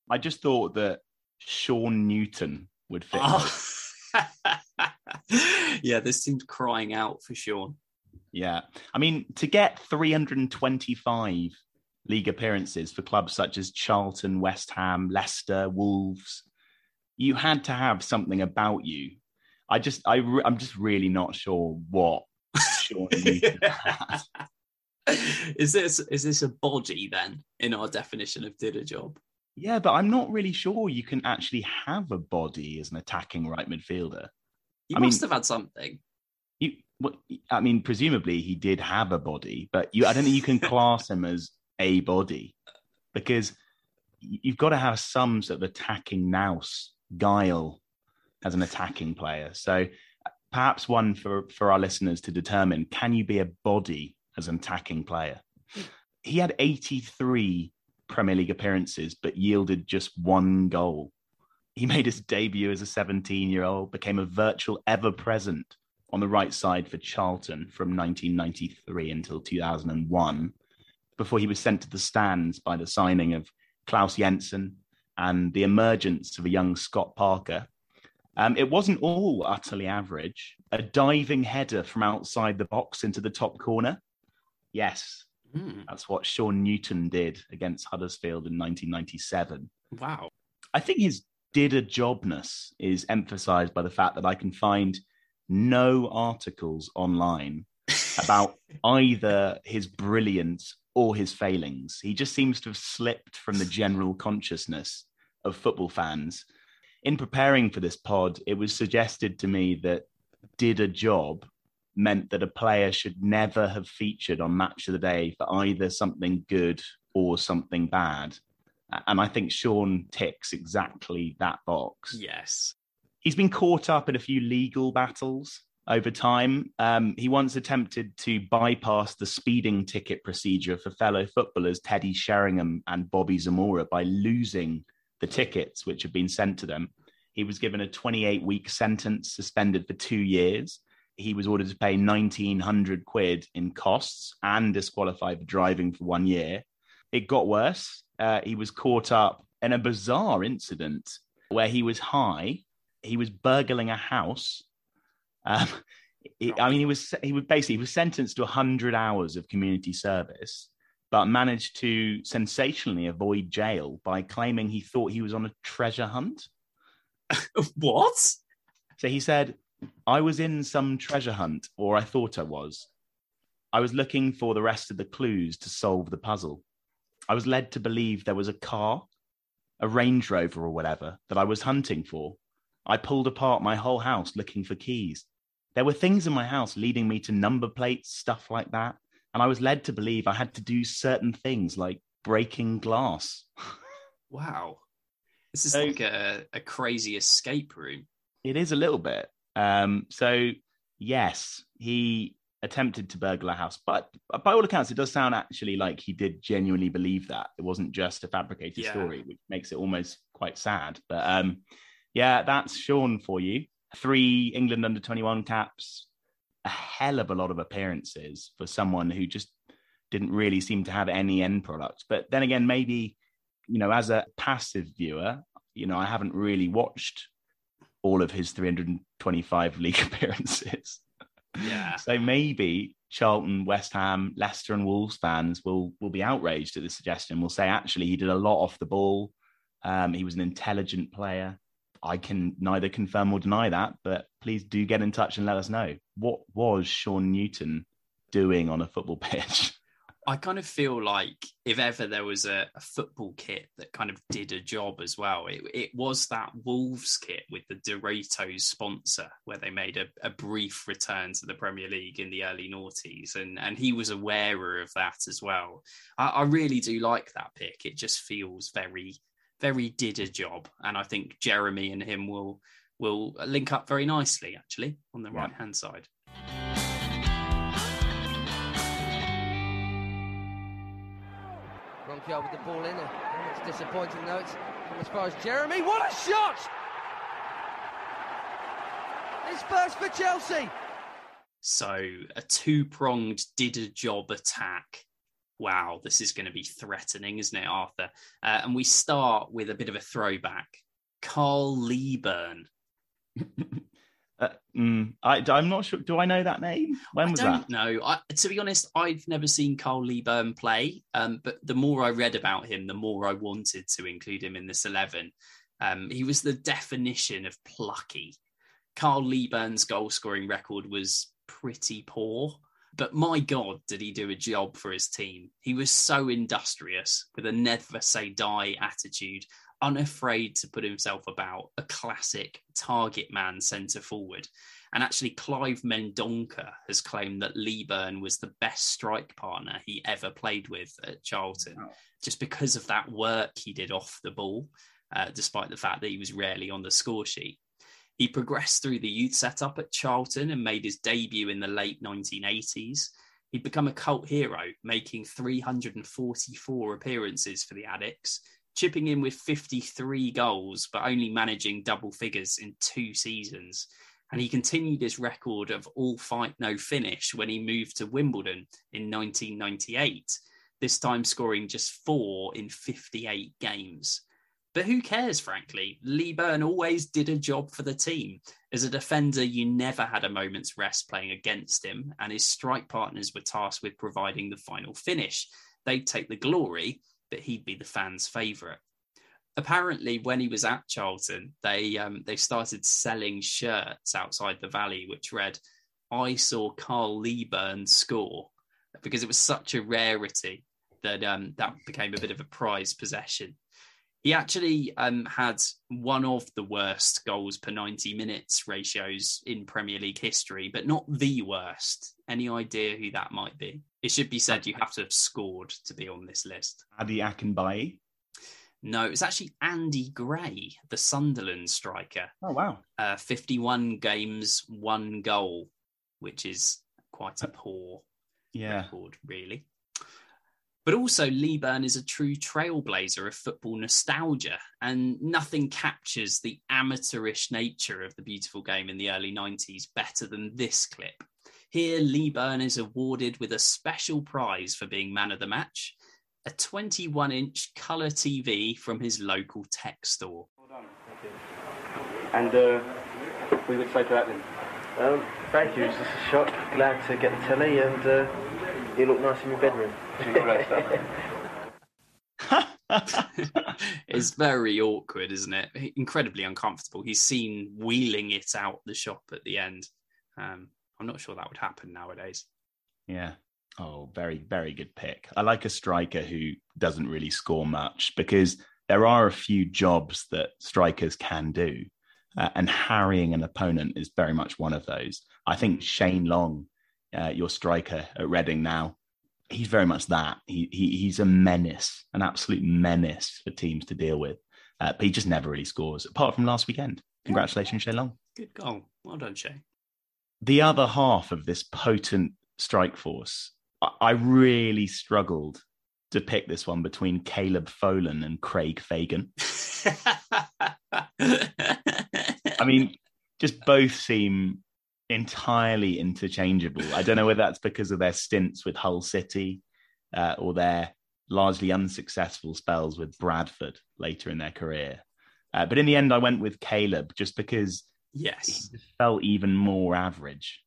S2: I just thought that Sean Newton would fit.
S1: Oh. yeah, this team's crying out for Sean.
S2: Yeah. I mean, to get 325 league appearances for clubs such as Charlton, West Ham, Leicester, Wolves, you had to have something about you. I just, I, I'm just really not sure what Sean
S1: is this is this a body then in our definition of did a job?
S2: Yeah, but I'm not really sure you can actually have a body as an attacking right midfielder.
S1: He
S2: I mean-
S1: must have had something.
S2: You, what, I mean, presumably he did have a body, but you, I don't think you can class him as a body because you've got to have some sort of attacking nous, guile as an attacking player. So uh, perhaps one for, for our listeners to determine can you be a body as an attacking player? Hmm. He had 83 Premier League appearances, but yielded just one goal. He made his debut as a 17 year old, became a virtual ever present on the right side for Charlton from 1993 until 2001, before he was sent to the stands by the signing of Klaus Jensen and the emergence of a young Scott Parker. Um, it wasn't all utterly average. A diving header from outside the box into the top corner. Yes,
S1: Hmm,
S2: that's what Sean Newton did against Huddersfield in 1997.
S1: wow.
S2: I think his did a jobness is emphasized by the fact that I can find no articles online about either his brilliance or his failings. He just seems to have slipped from the general consciousness of football fans. In preparing for this pod, it was suggested to me that did a job meant that a player should never have featured on Match of the Day for either something good or something bad. And I think Sean ticks exactly that box
S1: Yes.
S2: he's been caught up in a few legal battles over time. Um, he once attempted to bypass the speeding ticket procedure for fellow footballers Teddy Sheringham and Bobby Zamora by losing the tickets which had been sent to them. He was given a 28 week sentence, suspended for two years. He was ordered to pay 1900 quid in costs and disqualified for driving for one year. It got worse. Uh, he was caught up in a bizarre incident where he was high he was burgling a house. Um, I mean, he was he was basically he was sentenced to hundred hours of community service, but managed to sensationally avoid jail by claiming he thought he was on a treasure hunt.
S1: What?
S2: So he said, "I was in some treasure hunt, or I thought I was. I was looking for the rest of the clues to solve the puzzle. I was led to believe there was a car, a Range Rover or whatever, that I was hunting for. I pulled apart my whole house looking for keys. There were things in my house leading me to number plates, stuff like that. And I was led to believe I had to do certain things like breaking glass.
S1: Wow. This is
S2: So-
S1: like a, a crazy escape room.
S2: It is a little bit. Um, so, yes, he attempted to burgle a house, but by all accounts, it does sound actually like he did genuinely believe that. It wasn't just a fabricated
S1: Yeah.
S2: story, which makes it almost quite sad. But um, yeah, that's Sean for you. Three England under 21 caps, a hell of a lot of appearances for someone who just didn't really seem to have any end product. But then again, maybe, you know, as a passive viewer, you know, I haven't really watched all of his 325 league appearances.
S1: Yeah.
S2: So maybe Charlton, West Ham, Leicester, and Wolves fans will will be outraged at this suggestion. Will say actually he did a lot off the ball. Um, he was an intelligent player. I can neither confirm or deny that, but please do get in touch and let us know what was Sean Newton doing on a football pitch.
S1: I kind of feel like if ever there was a, a, football kit that kind of did a job as well, it, it was that Wolves kit with the Doritos sponsor, where they made a, a, brief return to the Premier League in the early noughties, and and he was aware of that as well. I, I really do like that pick. It just feels very, very did a job, and I think Jeremy and him will will link up very nicely actually on the yeah. right hand side.
S6: With the ball in. It's disappointing though. It's as far as Jeremy. What a shot! His first for Chelsea.
S1: So a two-pronged did a job attack. Wow, this is going to be threatening, isn't it, Arthur? Uh, and we start with a bit of a throwback. Carl Leaburn.
S2: Uh, mm, I, am not sure. Do I know that name? When was
S1: I
S2: don't
S1: that? No, to be honest, I've never seen Carl Leaburn play. Um, but the more I read about him, the more I wanted to include him in this eleven. Um, he was the definition of plucky. Carl Leaburn's goal scoring record was pretty poor, but my God, did he do a job for his team? He was so industrious with a never say die attitude unafraid to put himself about a classic target man centre forward. And actually, Clive Mendonca has claimed that Leaburn was the best strike partner he ever played with at Charlton, just because of that work he did off the ball, uh, despite the fact that he was rarely on the score sheet. He progressed through the youth setup at Charlton and made his debut in the late 1980s. He'd become a cult hero, making 344 appearances for the Addicks, chipping in with 53 goals, but only managing double figures in two seasons. And he continued his record of all fight, no finish when he moved to Wimbledon in 1998, this time scoring just four in 58 games. But who cares, frankly? Leaburn always did a job for the team. As a defender, you never had a moment's rest playing against him, and his strike partners were tasked with providing the final finish. They'd take the glory, he'd be the fans' favourite. Apparently, when he was at Charlton, they um, they started selling shirts outside the Valley, which read, "I saw Carl Leaburn score," because it was such a rarity that um, that became a bit of a prized possession. He actually um, had one of the worst goals per 90 minutes ratios in Premier League history, but not the worst. Any idea who that might be? It should be said you have to have scored to be on this list.
S2: Ade Akinbiyi?
S1: No, it's actually Andy Gray, the Sunderland striker.
S2: Oh, wow.
S1: Uh, 51 games, one goal, which is quite a poor yeah. record, really. But also, Leaburn is a true trailblazer of football nostalgia, and nothing captures the amateurish nature of the beautiful game in the early 90s better than this clip. Here, Leaburn is awarded with a special prize for being man of the match a 21 inch colour TV from his local tech store.
S7: And uh, we would say to that then?
S8: Um, thank you, it's just a shock. Glad to get the telly and uh, you look nice in your bedroom.
S1: it's very awkward, isn't it? Incredibly uncomfortable. He's seen wheeling it out the shop at the end. Um, I'm not sure that would happen nowadays.
S2: Yeah. Oh, very, very good pick. I like a striker who doesn't really score much because there are a few jobs that strikers can do. Uh, and harrying an opponent is very much one of those. I think Shane Long uh, your striker at Reading now, he's very much that. He, he he's a menace, an absolute menace for teams to deal with. Uh, but he just never really scores, apart from last weekend. Congratulations, Shay Long.
S1: Good goal. Well done, Shay.
S2: The other half of this potent strike force, I, I really struggled to pick this one between Caleb Folan and Craig Fagan. I mean, just both seem entirely interchangeable. I don't know whether that's because of their stints with Hull City uh, or their largely unsuccessful spells with Bradford later in their career. Uh, but in the end, I went with Caleb just because
S1: yes,
S2: he felt even more average.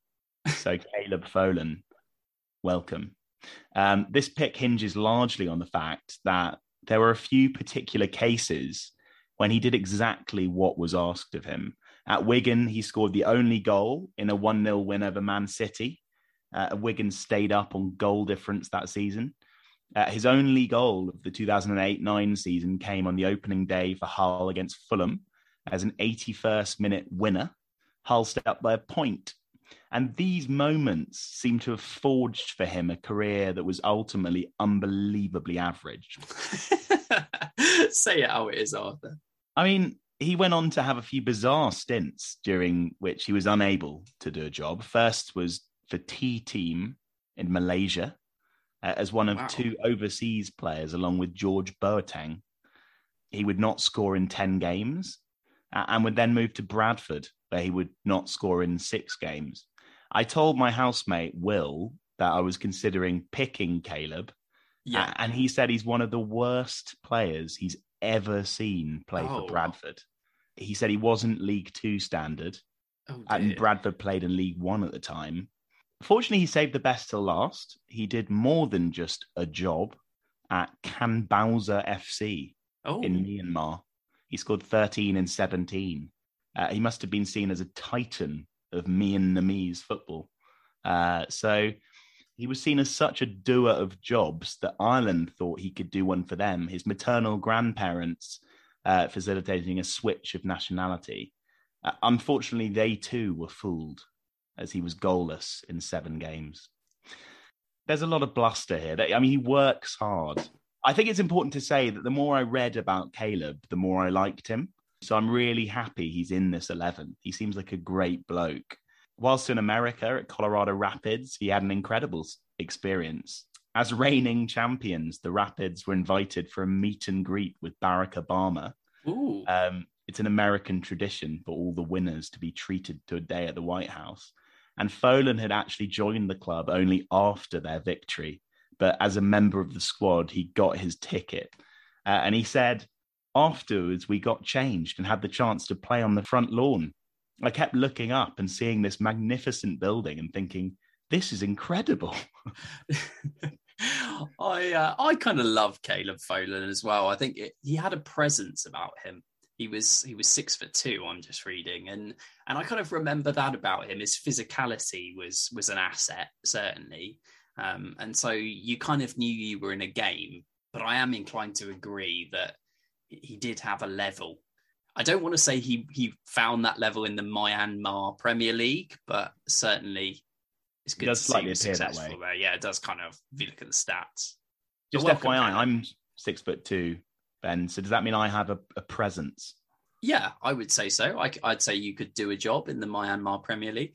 S2: So Caleb Folan, welcome. Um, this pick hinges largely on the fact that there were a few particular cases when he did exactly what was asked of him at Wigan, he scored the only goal in a 1 0 win over Man City. Uh, Wigan stayed up on goal difference that season. Uh, his only goal of the 2008 9 season came on the opening day for Hull against Fulham as an 81st minute winner. Hull stepped up by a point. And these moments seem to have forged for him a career that was ultimately unbelievably average.
S1: Say it how it is, Arthur.
S2: I mean, he went on to have a few bizarre stints during which he was unable to do a job. First was for T Team in Malaysia uh, as one of wow. two overseas players, along with George Boateng. He would not score in 10 games uh, and would then move to Bradford, where he would not score in six games. I told my housemate, Will, that I was considering picking Caleb. Yeah. And he said he's one of the worst players he's ever seen play oh. for Bradford. He said he wasn't League Two standard. Oh, and Bradford played in League One at the time. Fortunately, he saved the best till last. He did more than just a job at Kanbawza FC oh. in Myanmar. He scored 13 and 17. Uh, he must have been seen as a titan of Myanmarese football. Uh, so he was seen as such a doer of jobs that Ireland thought he could do one for them. His maternal grandparents uh, facilitating a switch of nationality. Uh, unfortunately, they too were fooled as he was goalless in seven games. There's a lot of bluster here. I mean, he works hard. I think it's important to say that the more I read about Caleb, the more I liked him. So I'm really happy he's in this 11. He seems like a great bloke. Whilst in America at Colorado Rapids, he had an incredible experience. As reigning champions, the Rapids were invited for a meet and greet with Barack Obama. Um, it's an American tradition for all the winners to be treated to a day at the White House. And Folan had actually joined the club only after their victory. But as a member of the squad, he got his ticket. Uh, and he said, afterwards, we got changed and had the chance to play on the front lawn. I kept looking up and seeing this magnificent building and thinking, this is incredible.
S1: I uh, I kind of love Caleb Folan as well. I think it, he had a presence about him he was he was six foot two. I'm just reading, and and I kind of remember that about him. His physicality was was an asset certainly, um, and so you kind of knew you were in a game. But I am inclined to agree that he did have a level. I don't want to say he he found that level in the Myanmar Premier League, but certainly it's good it does to slightly see appear that way. There. Yeah, it does kind of. If you look at the stats,
S2: just FYI, I'm six foot two Ben. So does that mean I have a, a presence?
S1: Yeah, I would say so. I, would say you could do a job in the Myanmar Premier League.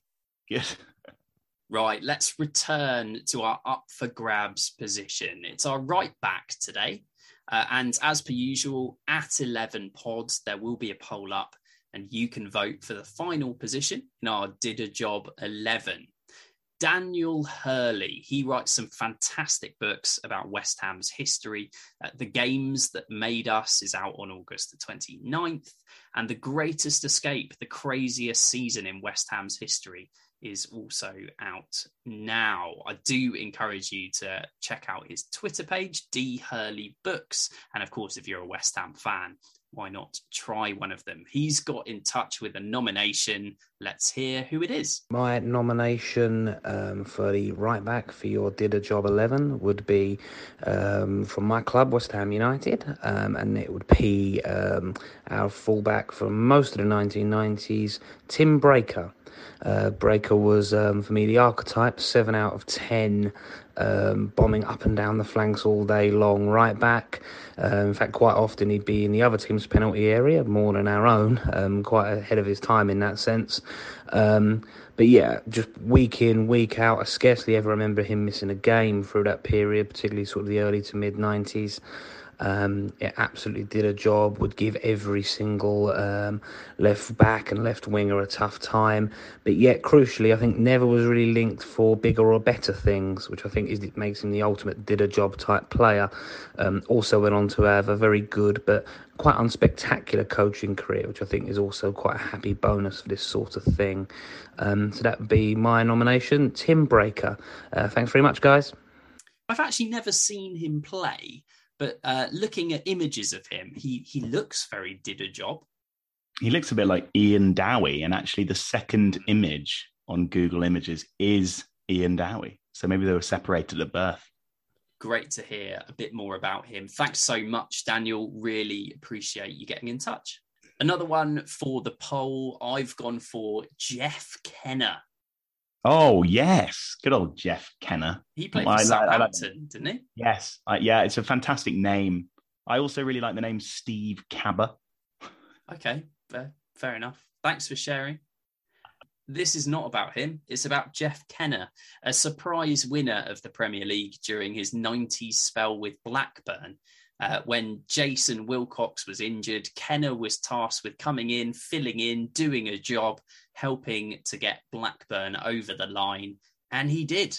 S2: Good.
S1: right, let's return to our up for grabs position. It's our right back today. Uh, and as per usual, at 11 pods, there will be a poll up and you can vote for the final position in our Did a Job 11. Daniel Hurley. He writes some fantastic books about West Ham's history. Uh, the Games That Made Us is out on August the 29th. And The Greatest Escape, the craziest season in West Ham's history, is also out now. I do encourage you to check out his Twitter page, D Hurley Books. And of course, if you're a West Ham fan, why not try one of them? He's got in touch with a nomination. Let's hear who it is.
S9: My nomination um, for the right back for your Did a Job 11 would be um, from my club, West Ham United, um, and it would be um, our fullback from most of the 1990s, Tim Breacker. Uh, Breacker was, um, for me, the archetype, 7 out of 10 um, bombing up and down the flanks all day long, right back. Uh, in fact, quite often he'd be in the other team's penalty area more than our own, um, quite ahead of his time in that sense. Um, but yeah, just week in, week out, I scarcely ever remember him missing a game through that period, particularly sort of the early to mid 90s. Um, it absolutely did a job, would give every single um, left back and left winger a tough time. But yet, crucially, I think never was really linked for bigger or better things, which I think is, makes him the ultimate did a job type player. Um, also went on to have a very good but quite unspectacular coaching career, which I think is also quite a happy bonus for this sort of thing. Um, so that would be my nomination, Tim Breacker. Uh, thanks very much, guys.
S1: I've actually never seen him play. But uh, looking at images of him, he he looks very did a job.
S2: He looks a bit like Ian Dowie, and actually, the second image on Google Images is Ian Dowie. So maybe they were separated at birth.
S1: great to hear a bit more about him. Thanks so much, Daniel. Really appreciate you getting in touch. Another one for the poll. I've gone for Jeff Kenna.
S2: Oh yes, good old Jeff Kenna.
S1: He played for Southampton, like didn't he?
S2: Yes, uh, yeah, it's a fantastic name. I also really like the name Steve Cabber.
S1: Okay, fair, fair enough. Thanks for sharing. This is not about him. It's about Jeff Kenna, a surprise winner of the Premier League during his 90s spell with Blackburn. Uh, when Jason Wilcox was injured, Kenna was tasked with coming in, filling in, doing a job, helping to get Blackburn over the line. And he did.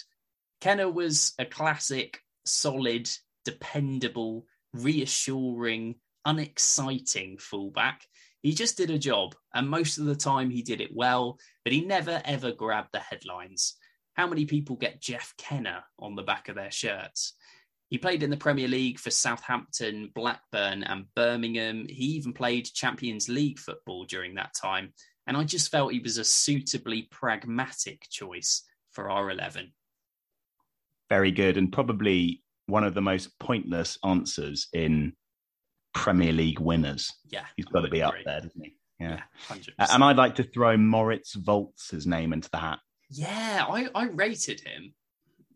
S1: Kenna was a classic, solid, dependable, reassuring, unexciting fullback. He just did a job, and most of the time he did it well, but he never ever grabbed the headlines. How many people get Jeff Kenna on the back of their shirts? He played in the Premier League for Southampton, Blackburn, and Birmingham. He even played Champions League football during that time. And I just felt he was a suitably pragmatic choice for R11.
S2: Very good. And probably one of the most pointless answers in Premier League winners.
S1: Yeah.
S2: He's got to be up there, doesn't he?
S1: Yeah.
S2: yeah and I'd like to throw Moritz Volz's name into the hat.
S1: Yeah, I, I rated him.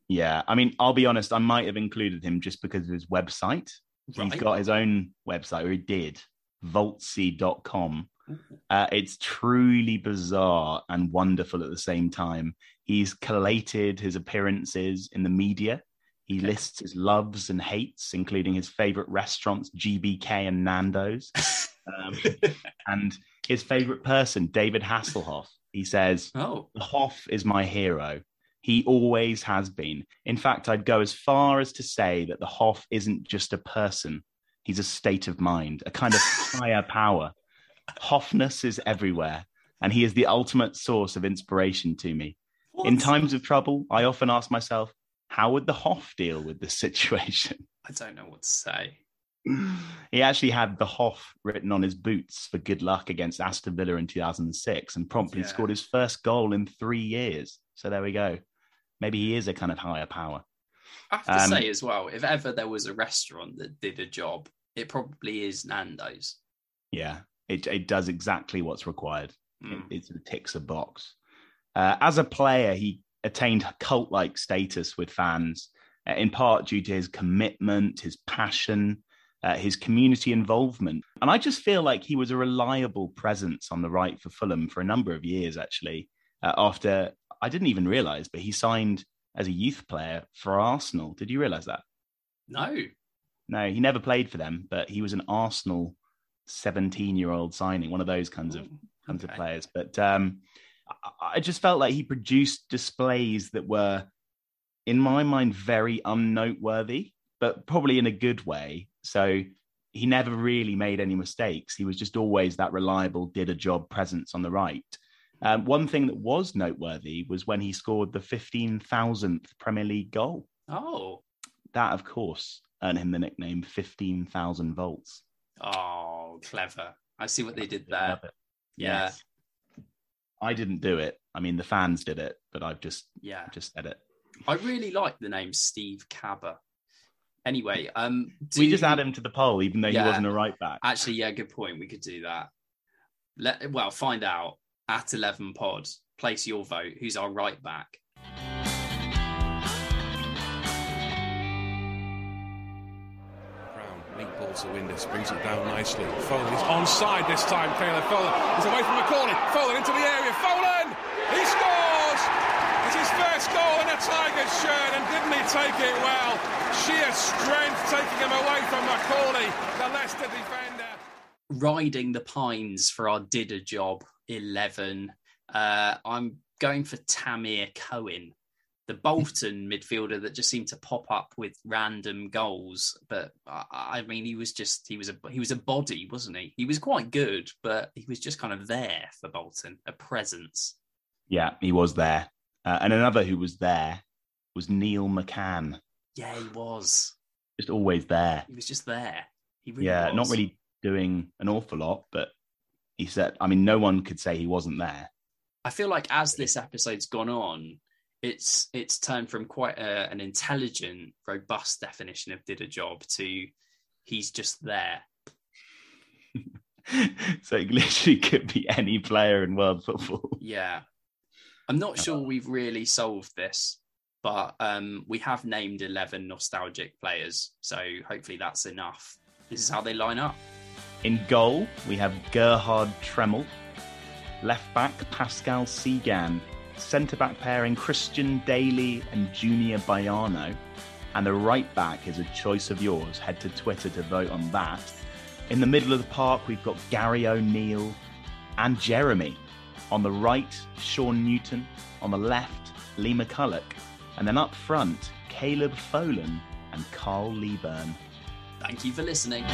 S2: Yeah, I mean, I'll be honest, I might have included him just because of his website. Right. He's got his own website, or he did, voltsy.com. Uh, it's truly bizarre and wonderful at the same time. He's collated his appearances in the media. He okay. lists his loves and hates, including his favorite restaurants, GBK and Nando's, um, and his favorite person, David Hasselhoff. He says,
S1: "Oh,
S2: Hoff is my hero. He always has been. In fact, I'd go as far as to say that the Hoff isn't just a person, he's a state of mind, a kind of higher power. Hoffness is everywhere, and he is the ultimate source of inspiration to me. What? In times of trouble, I often ask myself, how would the Hoff deal with this situation?
S1: I don't know what to say.
S2: He actually had the Hoff written on his boots for good luck against Aston Villa in 2006 and promptly yeah. scored his first goal in three years. So there we go maybe he is a kind of higher power.
S1: I have to um, say as well, if ever there was a restaurant that did a job, it probably is Nando's.
S2: Yeah, it it does exactly what's required. Mm. It, it ticks a box. Uh, as a player, he attained cult-like status with fans, uh, in part due to his commitment, his passion, uh, his community involvement. And I just feel like he was a reliable presence on the right for Fulham for a number of years, actually. Uh, after I didn't even realize, but he signed as a youth player for Arsenal. Did you realize that?
S1: No.
S2: No, he never played for them, but he was an Arsenal 17 year old signing, one of those kinds of kinds okay. of players. But um, I, I just felt like he produced displays that were, in my mind, very unnoteworthy, but probably in a good way. So he never really made any mistakes. He was just always that reliable, did a job presence on the right. Um, one thing that was noteworthy was when he scored the 15,000th Premier League goal.
S1: Oh.
S2: That, of course, earned him the nickname 15,000 volts.
S1: Oh, clever. I see what they did there. Yeah. Yes.
S2: I didn't do it. I mean, the fans did it, but I've just yeah just said it.
S1: I really like the name Steve Cabber. Anyway, um,
S2: we just add him to the poll, even though yeah, he wasn't a right back.
S1: Actually, yeah, good point. We could do that. Let well find out at 11 pod. Place your vote. Who's our right back?
S5: Brown, neat ball to Windass, brings it down nicely. Folan is onside this time. Caleb Folan is away from McAuley. Folan into the area. Folan! He scores! It's his first goal in a Tigers shirt, and didn't he take it well? Sheer strength taking him away from McAuley, the Leicester defender.
S1: Riding the pines for our did a job 11. Uh, I'm going for Tamir Cohen, the Bolton midfielder that just seemed to pop up with random goals. But I, I mean, he was just he was a he was a body, wasn't he? He was quite good, but he was just kind of there for Bolton, a presence.
S2: Yeah, he was there. Uh, and another who was there was Neil McCann.
S1: Yeah, he was.
S2: Just always there.
S1: He was just there. He really
S2: yeah,
S1: was.
S2: not really doing an awful lot, but he said, I mean, no one could say he wasn't there.
S1: I feel like as this episode's gone on, it's it's turned from quite a, an intelligent, robust definition of did a job to he's just there.
S2: so it literally could be any player in world football.
S1: Yeah. I'm not sure we've really solved this, but um, we have named 11 nostalgic players. So hopefully that's enough. This is how they line up.
S2: In goal, we have Gerhard Tremmel. Left back, Pascal Cygan. Centre back pairing, Christian Dailly and Junior Baiano. And the right back is a choice of yours. Head to Twitter to vote on that. In the middle of the park, we've got Gary O'Neill and Jeremy. On the right, Sean Newton. On the left, Lee McCulloch. And then up front, Caleb Folan and Carl Leaburn.
S1: Thank you for listening.